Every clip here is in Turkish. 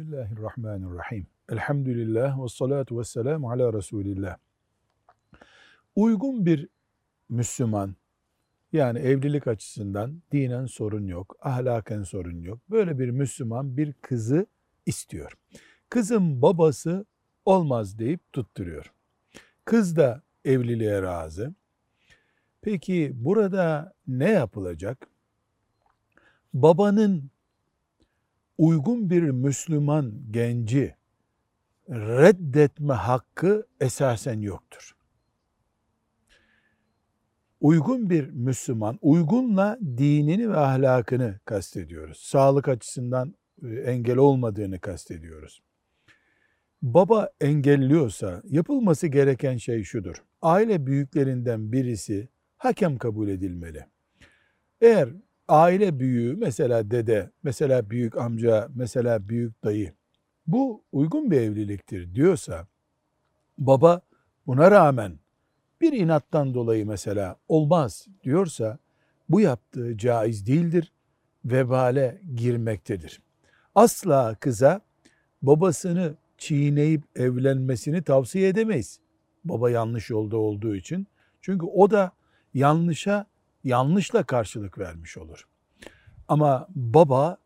Bismillahirrahmanirrahim. Elhamdülillah ve salatu ve selamu ala Resulillah. Uygun bir Müslüman, yani evlilik açısından dinen sorun yok, ahlaken sorun yok. Böyle bir Müslüman bir kızı istiyor. Kızın babası olmaz deyip tutturuyor. Kız da evliliğe razı. Peki burada ne yapılacak? Babanın uygun bir Müslüman genci reddetme hakkı esasen yoktur. Uygun bir Müslüman, uygunla dinini ve ahlakını kastediyoruz. Sağlık açısından e, engel olmadığını kastediyoruz. Baba engelliyorsa yapılması gereken şey şudur. Aile büyüklerinden birisi hakem kabul edilmeli. Eğer aile büyüğü mesela dede, mesela büyük amca, mesela büyük dayı bu uygun bir evliliktir diyorsa baba buna rağmen bir inattan dolayı mesela olmaz diyorsa bu yaptığı caiz değildir, vebale girmektedir. Asla kıza babasını çiğneyip evlenmesini tavsiye edemeyiz. Baba yanlış yolda olduğu için. Çünkü o da yanlışa yanlışla karşılık vermiş olur. Ama baba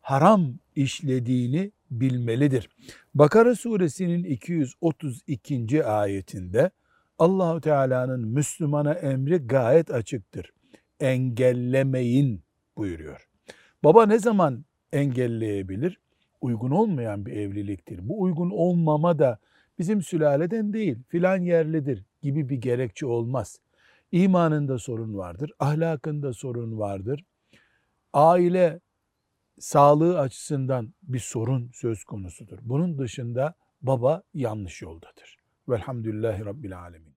haram işlediğini bilmelidir. Bakara suresinin 232. ayetinde Allahu Teala'nın Müslümana emri gayet açıktır. Engellemeyin buyuruyor. Baba ne zaman engelleyebilir? Uygun olmayan bir evliliktir. Bu uygun olmama da bizim sülaleden değil filan yerlidir gibi bir gerekçe olmaz. İmanında sorun vardır, ahlakında sorun vardır. Aile sağlığı açısından bir sorun söz konusudur. Bunun dışında baba yanlış yoldadır. Velhamdülillahi Rabbil Alemin.